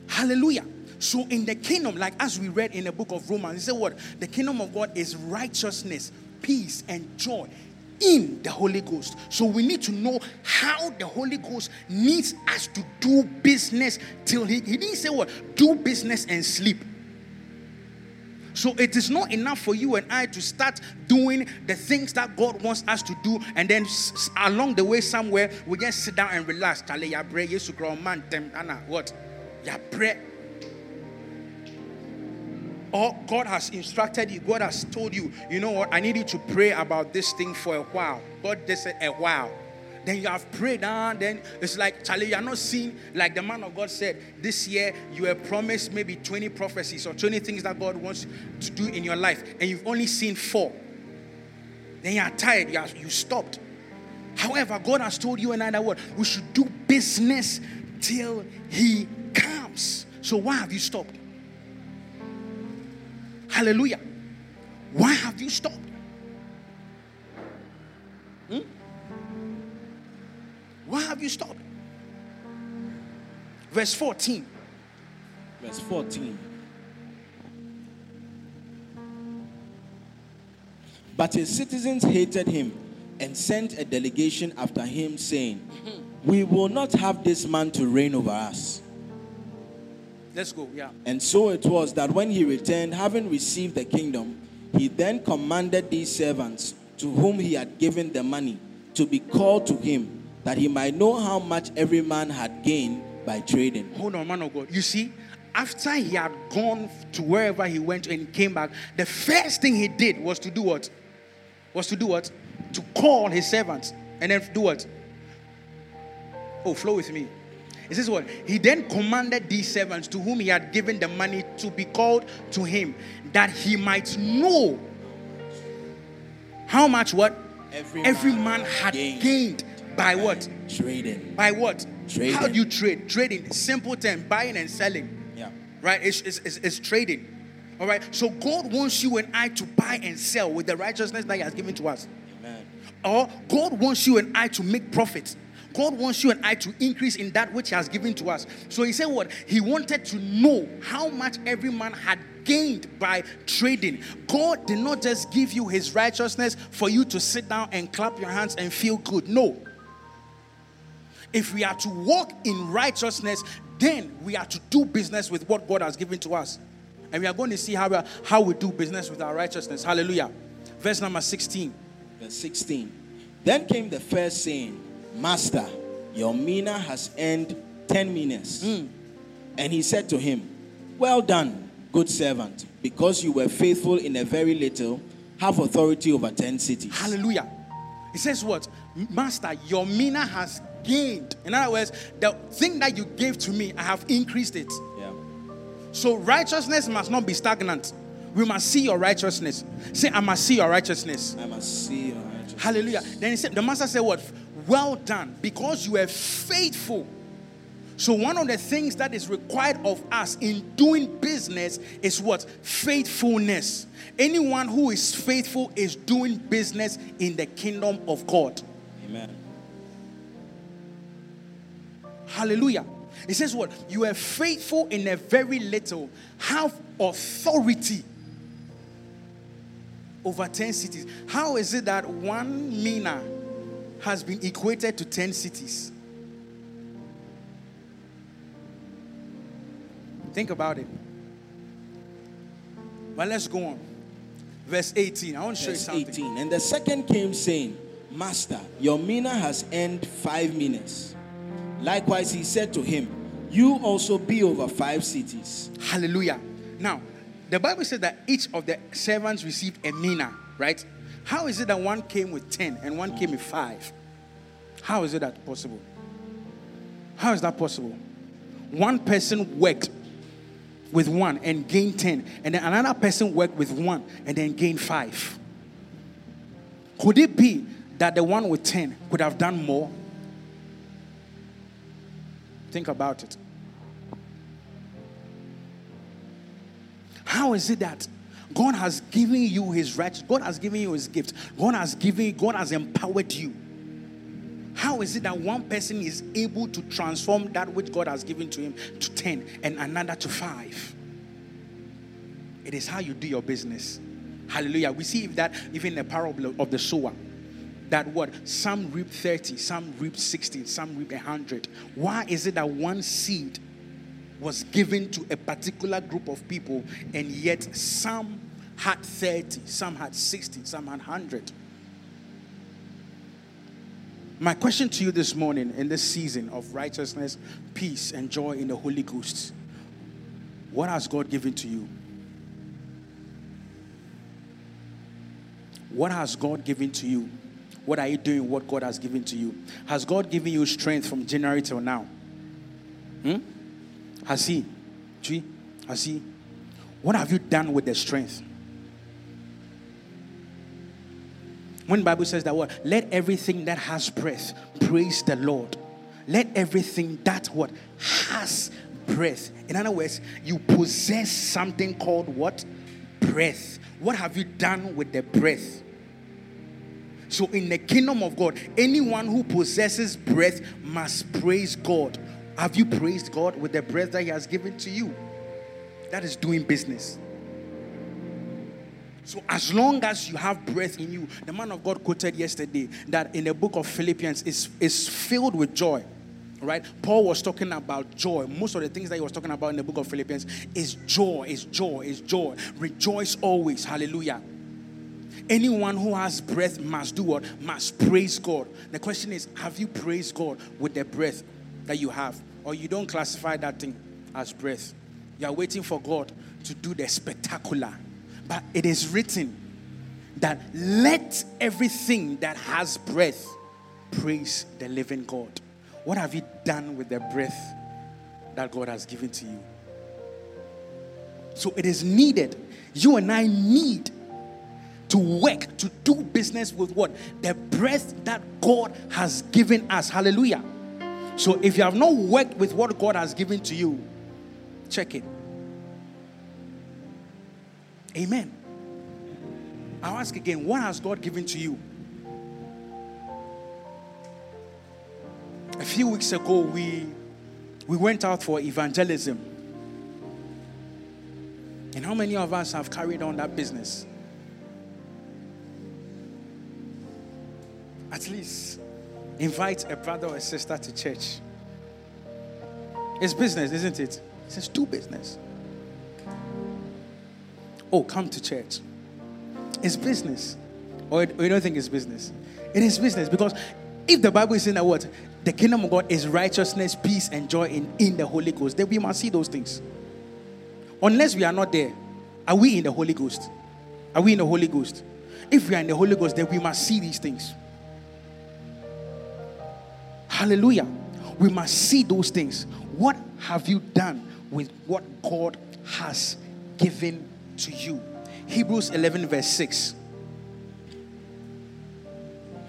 Hallelujah. So in the kingdom, like as we read in the book of Romans, he said what? The kingdom of God is righteousness, peace, and joy in the Holy Ghost. So we need to know how the Holy Ghost needs us to do business till he, he didn't say what? Do business and sleep. So it is not enough for you and I to start doing the things that God wants us to do, and then s- along the way somewhere we just sit down and relax. What? Or God has instructed you, God has told you, you know what, I need you to pray about this thing for a while. God said a while. Then you have prayed, and then it's like, Charlie, you're not seeing, like the man of God said, this year you were promised maybe 20 prophecies or 20 things that God wants to do in your life, and you've only seen four. Then you're tired, you, are, you stopped. However, God has told you I that we should do business till He comes. So why have you stopped? Hallelujah. Why have you stopped? Hmm? Why have you stopped? Verse 14. Verse 14. But his citizens hated him and sent a delegation after him, saying, We will not have this man to reign over us. Let's go. Yeah. And so it was that when he returned, having received the kingdom, he then commanded these servants to whom he had given the money to be called to him, that he might know how much every man had gained by trading. Hold on, man of God. You see, after he had gone to wherever he went and came back, the first thing he did was to do what? Was to do what? To call his servants and then do what? Oh, flow with me. It says what? He then commanded these servants to whom he had given the money to be called to him, that he might know how much what Every every man man had gained. gained by what? Trading. By what? Trading. How do you trade? Trading, simple term, buying and selling. Yeah. Right? It's, it's, it's, it's trading. All right. So God wants you and I to buy and sell with the righteousness that He has given to us. Amen. Or God wants you and I to make profits. God wants you and I to increase in that which He has given to us. So He said, What? He wanted to know how much every man had gained by trading. God did not just give you His righteousness for you to sit down and clap your hands and feel good. No. If we are to walk in righteousness, then we are to do business with what God has given to us. And we are going to see how we, are, how we do business with our righteousness. Hallelujah. Verse number 16. Verse 16. Then came the first saying, Master, your mina has earned 10 minas. Hmm. And he said to him, Well done, good servant, because you were faithful in a very little, have authority over 10 cities. Hallelujah. It says what? Master, your mina has gained. In other words, the thing that you gave to me, I have increased it. Yeah. So righteousness must not be stagnant. We must see your righteousness. Say, I must see your righteousness. I must see your righteousness. Hallelujah. Then he said, the master said, What? Well done, because you are faithful. So, one of the things that is required of us in doing business is what? Faithfulness. Anyone who is faithful is doing business in the kingdom of God. Amen. Hallelujah. It says what? You are faithful in a very little, have authority over 10 cities. How is it that one mina has been equated to 10 cities? Think about it. But let's go on. Verse 18. I want to show you something. 18. And the second came saying, Master, your mina has earned five minas. Likewise, he said to him, You also be over five cities. Hallelujah. Now, the Bible says that each of the servants received a mina, right? How is it that one came with 10 and one came with 5? How is it that possible? How is that possible? One person worked with one and gained 10, and then another person worked with one and then gained 5. Could it be that the one with 10 could have done more? Think about it. How is it that God has given you his rights? God has given you his gift. God has given, God has empowered you. How is it that one person is able to transform that which God has given to him to 10 and another to 5? It is how you do your business. Hallelujah. We see that even the parable of the sower. That what? Some reap 30, some reap 60, some reap 100. Why is it that one seed was given to a particular group of people and yet some had 30, some had 60, some had 100? My question to you this morning in this season of righteousness, peace, and joy in the Holy Ghost what has God given to you? What has God given to you? What are you doing? What God has given to you? Has God given you strength from January till now? Hmm? Has He? Has He? What have you done with the strength? When the Bible says that what? Let everything that has breath praise the Lord. Let everything that what has breath. In other words, you possess something called what? Breath. What have you done with the breath? So, in the kingdom of God, anyone who possesses breath must praise God. Have you praised God with the breath that He has given to you? That is doing business. So, as long as you have breath in you, the man of God quoted yesterday that in the book of Philippians is, is filled with joy. Right? Paul was talking about joy. Most of the things that he was talking about in the book of Philippians is joy, is joy, is joy. Rejoice always. Hallelujah. Anyone who has breath must do what? Must praise God. The question is have you praised God with the breath that you have? Or you don't classify that thing as breath? You are waiting for God to do the spectacular. But it is written that let everything that has breath praise the living God. What have you done with the breath that God has given to you? So it is needed. You and I need to work, to do business with what? The breath that God has given us. Hallelujah. So if you have not worked with what God has given to you, check it. Amen. I'll ask again what has God given to you? A few weeks ago, we, we went out for evangelism. And how many of us have carried on that business? At least invite a brother or a sister to church. It's business, isn't it? It's do business. Oh, come to church. It's business. Or you don't think it's business? It is business because if the Bible is saying that what the kingdom of God is righteousness, peace, and joy in, in the Holy Ghost, then we must see those things. Unless we are not there, are we in the Holy Ghost? Are we in the Holy Ghost? If we are in the Holy Ghost, then we must see these things. Hallelujah. We must see those things. What have you done with what God has given to you? Hebrews 11, verse 6.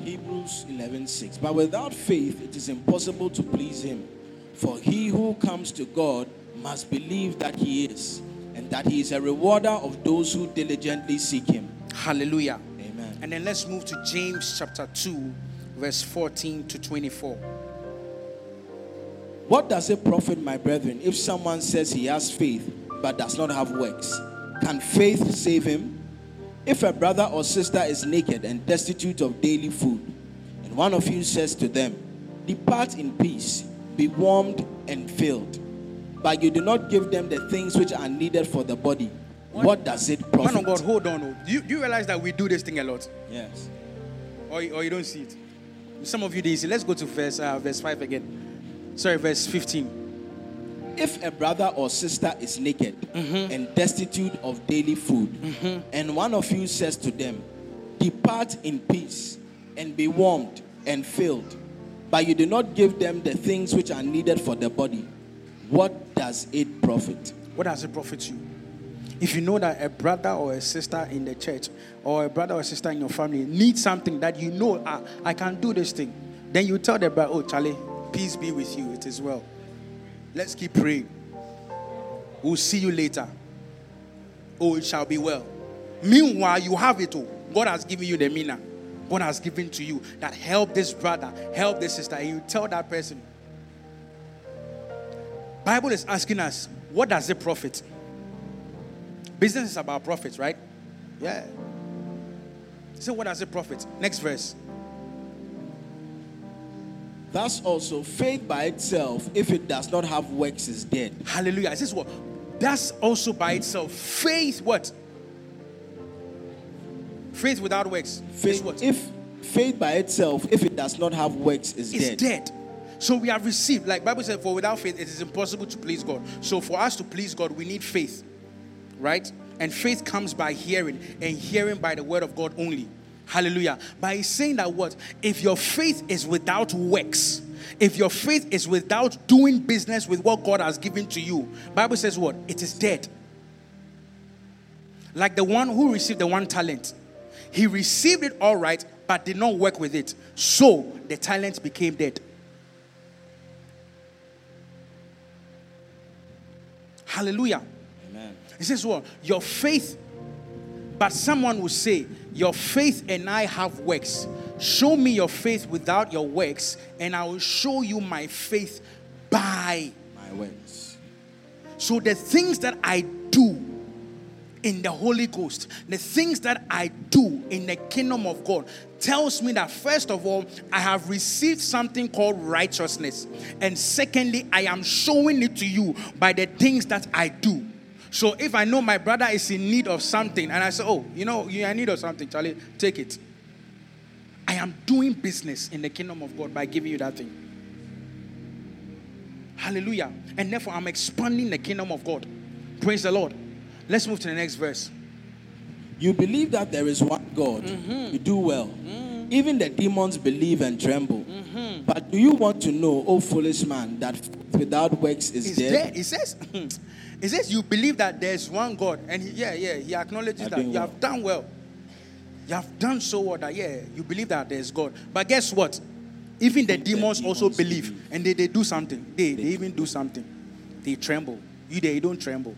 Hebrews 11 6. But without faith, it is impossible to please Him. For he who comes to God must believe that He is, and that He is a rewarder of those who diligently seek Him. Hallelujah. Amen. And then let's move to James chapter 2, verse 14 to 24. What does it profit, my brethren, if someone says he has faith but does not have works? Can faith save him? If a brother or sister is naked and destitute of daily food, and one of you says to them, Depart in peace, be warmed and filled, but you do not give them the things which are needed for the body, what, what does it profit? Man of God, hold on. Do you, do you realize that we do this thing a lot? Yes. Or, or you don't see it? Some of you didn't see. Let's go to verse, uh, verse 5 again. Sorry, verse 15 if a brother or sister is naked mm-hmm. and destitute of daily food, mm-hmm. and one of you says to them, Depart in peace and be warmed and filled, but you do not give them the things which are needed for the body, what does it profit? What does it profit you? If you know that a brother or a sister in the church or a brother or sister in your family needs something that you know, ah, I can do this thing, then you tell the brother, Oh, Charlie, peace be with you, it is well. Let's keep praying. We'll see you later. Oh, it shall be well. Meanwhile, you have it all. God has given you the mina. God has given to you that help this brother, help this sister. And you tell that person. Bible is asking us, what does it profit? Business is about profits, right? Yeah. So what does it profit? Next verse. Thus also, faith by itself, if it does not have works, is dead. Hallelujah. This is what? That's also by itself. Faith, what? Faith without works. Faith, what? If faith by itself, if it does not have works, is it's dead. dead. So we have received, like Bible said, for without faith it is impossible to please God. So for us to please God, we need faith, right? And faith comes by hearing, and hearing by the word of God only. Hallelujah. By saying that what? If your faith is without works, if your faith is without doing business with what God has given to you, Bible says what? It is dead. Like the one who received the one talent. He received it all right, but did not work with it. So the talent became dead. Hallelujah. Amen. It says what? Your faith, but someone will say, your faith and I have works. Show me your faith without your works, and I will show you my faith by my works. So the things that I do in the Holy Ghost, the things that I do in the kingdom of God, tells me that first of all, I have received something called righteousness. And secondly, I am showing it to you by the things that I do. So if I know my brother is in need of something and I say, oh, you know, you're in need of something, Charlie, take it. I am doing business in the kingdom of God by giving you that thing. Hallelujah. And therefore, I'm expanding the kingdom of God. Praise the Lord. Let's move to the next verse. You believe that there is one God. Mm-hmm. You do well. Mm-hmm. Even the demons believe and tremble. Mm-hmm. But do you want to know, O foolish man, that without works is dead? dead. It says, it says you believe that there's one God, and he, yeah, yeah, he acknowledges You're that you well. have done well. You have done so well that yeah, you believe that there's God. But guess what? Even the demons, also believe, believe. and they, they do something. They, they even do something. They tremble. You they don't tremble.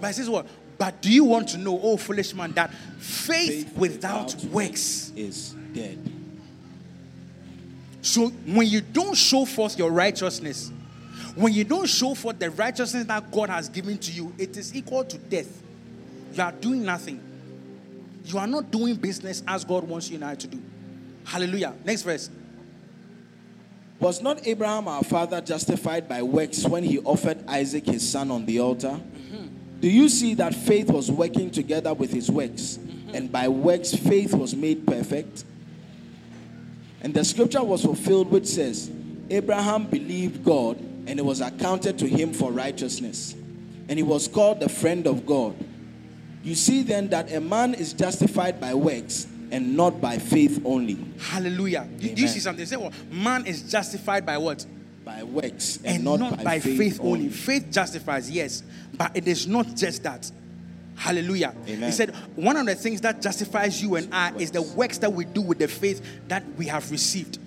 But it says what? But do you want to know, oh foolish man, that faith, Faith without, works is dead. So when you don't show forth your righteousness, when you don't show forth the righteousness that God has given to you, it is equal to death. You are doing nothing. You are not doing business as God wants you and I to do. Hallelujah. Next verse. Was not Abraham our father justified by works when he offered Isaac his son on the altar? Do you see that faith was working together with his works, and by works faith was made perfect? And the scripture was fulfilled, which says, Abraham believed God, and it was accounted to him for righteousness, and he was called the friend of God. You see then that a man is justified by works and not by faith only. Hallelujah. Do, do you see something? Say what? Man is justified by what? By works and, And, not, not, by, faith, only. Faith justifies, yes, but it is not just that. Hallelujah. Amen. He said, one of the things that justifies you and I is the works that we do with the faith that we have received.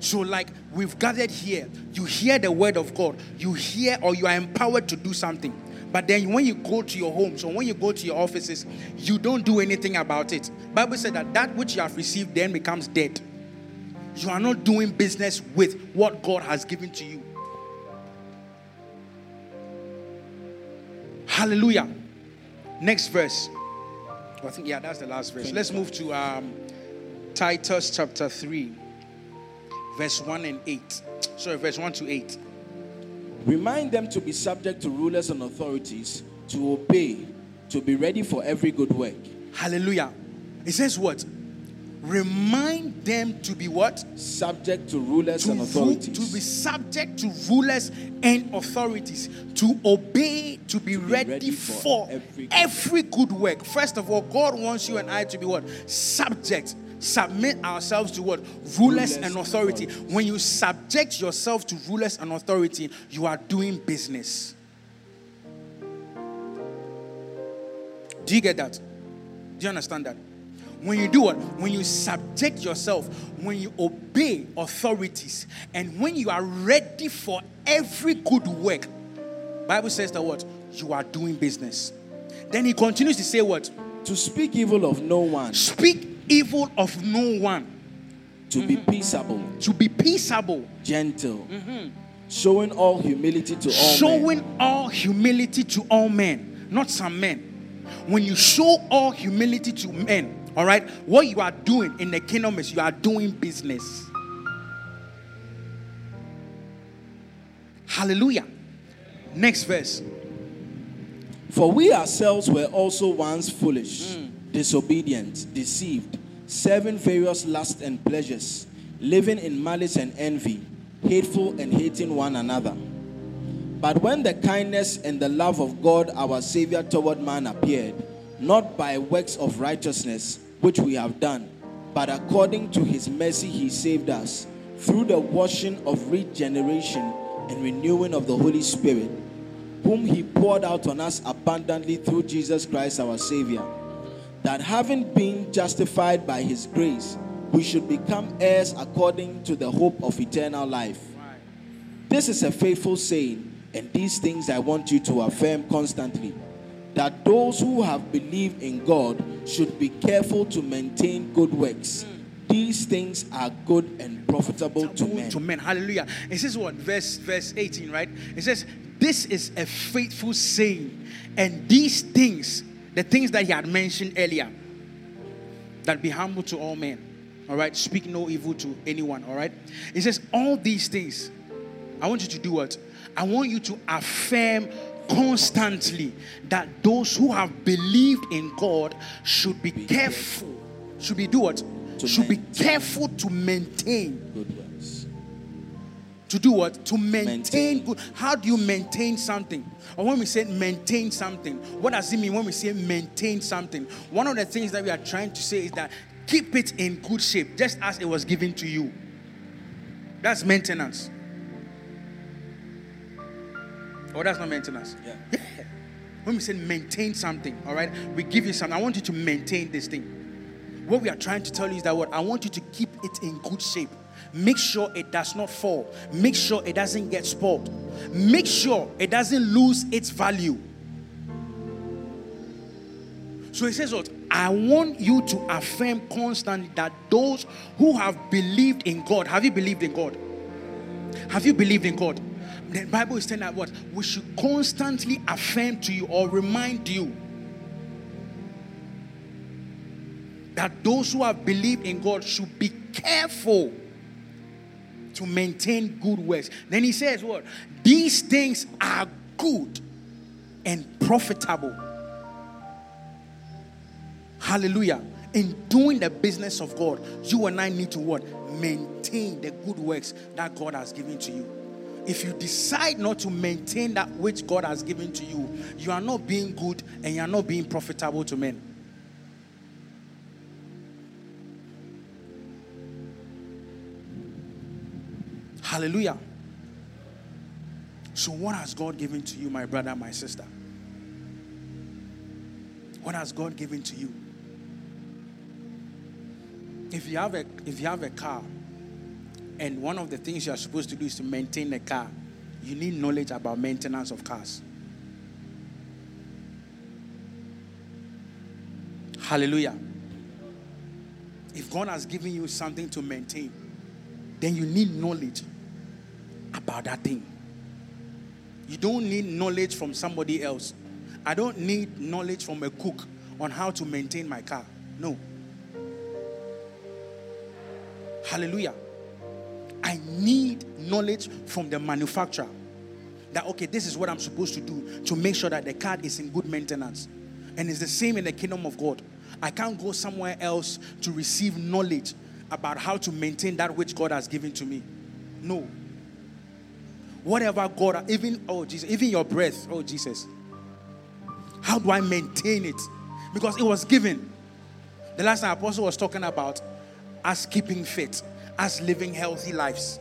So, like we've gathered here, you hear the word of God, you hear or you are empowered to do something. But then when you go to your homes or when you go to your offices, you don't do anything about it. Bible said that that which you have received then becomes dead. You are not doing business with what God has given to you. Hallelujah. Next verse. I think, yeah, that's the last verse. Let's move to um, Titus chapter 3, verse 1 and 8. Sorry, verse 1 to 8. Remind them to be subject to rulers and authorities, to obey, to be ready for every good work, Hallelujah. It says what? Remind them to be what? subject to rulers To, and ru- authorities, to be subject to rulers and authorities, to obey, to be, ready, ready for, for every every good. work. First of all, God wants you and I to be what? Subject. Submit ourselves to what? Rulers, Rulers and and authority. When you subject yourself to rulers and authority, you are doing business. Do you get that? Do you understand that? When you do what? When you subject yourself, when you obey authorities, and when you are ready for every good work, Bible says that what? You are doing business. Then he continues to say what? to speak evil of no one, Speak evil of no one, to be peaceable, to be peaceable, gentle, mm-hmm. showing all humility to all men. showing all humility to all men, not some men. When you show all humility to men, all right, what you are doing in the kingdom is you are doing business. Hallelujah. Next verse. For we ourselves were also once foolish, hmm. disobedient, deceived, serving various lusts and pleasures, living in malice and envy, hateful and hating one another. But when the kindness and the love of God our Savior toward man appeared, not by works of righteousness which we have done, but according to his mercy he saved us, through the washing of regeneration and renewing of the Holy Spirit whom he poured out on us abundantly through Jesus Christ our Savior, that having been justified by his grace, we should become heirs according to the hope of eternal life. This is a faithful saying, and these things I want you to affirm constantly that those who have believed in God should be careful to maintain good works. Hmm. These things are good and profitable to men. to men. Hallelujah. It says what? Verse verse 18, right? It says, This is a faithful saying, and these things, the things that he had mentioned earlier, that be humble to all men. All right, speak no evil to anyone. All right, it says all these things. I want you to do what? I want you to affirm constantly that those who have believed in God should be, careful. Should be do what? To should be maintain. careful to maintain Good works. To do what? To maintain, Maintain. good. How do you maintain something? Or when we say maintain something, what does it mean when we say maintain something? One of the things that we are trying to say is that keep it in good shape, just as it was given to you. That's maintenance. Oh, that's not maintenance. Yeah. When we say maintain something, all right, we give you something. I want you to maintain this thing. What we are trying to tell you is that what I want you to keep it in good shape. Make sure it does not fall. Make sure it doesn't get spoiled. Make sure it doesn't lose its value. So he says what? I want you to affirm constantly that those who have believed in God, have you believed in God? Have you believed in God? The Bible is saying that what? We should constantly affirm to you or remind you that those who have believed in God should be careful to maintain good works. Then he says, What? These things are good and profitable. Hallelujah. In doing the business of God, you and I need to what? Maintain the good works that God has given to you. If you decide not to maintain that which God has given to you, you are not being good and you are not being profitable to men. Hallelujah. So, what has God given to you, my brother, my sister? What has God given to you? If you have a if you have a car, and one of the things you are supposed to do is to maintain the car, you need knowledge about maintenance of cars. Hallelujah. If God has given you something to maintain, then you need knowledge about that thing. You don't need knowledge from somebody else. I don't need knowledge from a cook on how to maintain my car. No. Hallelujah. I need knowledge from the manufacturer that, okay, this is what I'm supposed to do to make sure that the car is in good maintenance. And it's the same in the kingdom of God. I can't go somewhere else to receive knowledge about how to maintain that which God has given to me. No. Whatever God, even, oh Jesus, even your breath, oh Jesus. How do I maintain it? Because it was given. The last time Apostle was talking about us keeping fit, us living healthy lives.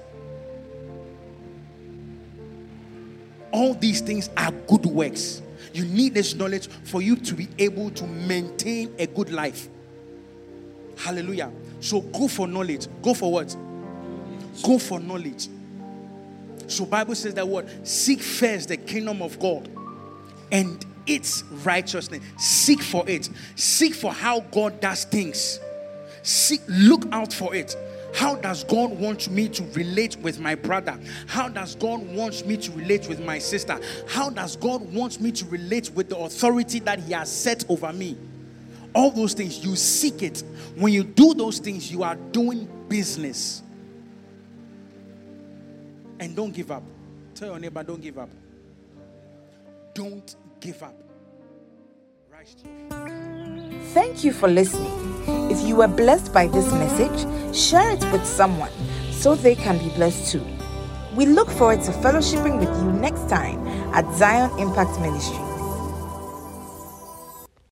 All these things are good works. You need this knowledge for you to be able to maintain a good life. Hallelujah. So go for knowledge. Go for what? Go for knowledge. So Bible says that what? Seek first the kingdom of God and its righteousness. Seek for it. Seek for how God does things. Seek, look out for it. How does God want me to relate with my brother? How does God want me to relate with my sister? How does God want me to relate with the authority that He has set over me? All those things, you seek it. When you do those things, you are doing business. And don't give up. Tell your neighbor, don't give up. Don't give up. Rise. Thank you for listening. If you were blessed by this message, share it with someone so they can be blessed too. We look forward to fellowshipping with you next time at Zion Impact Ministry.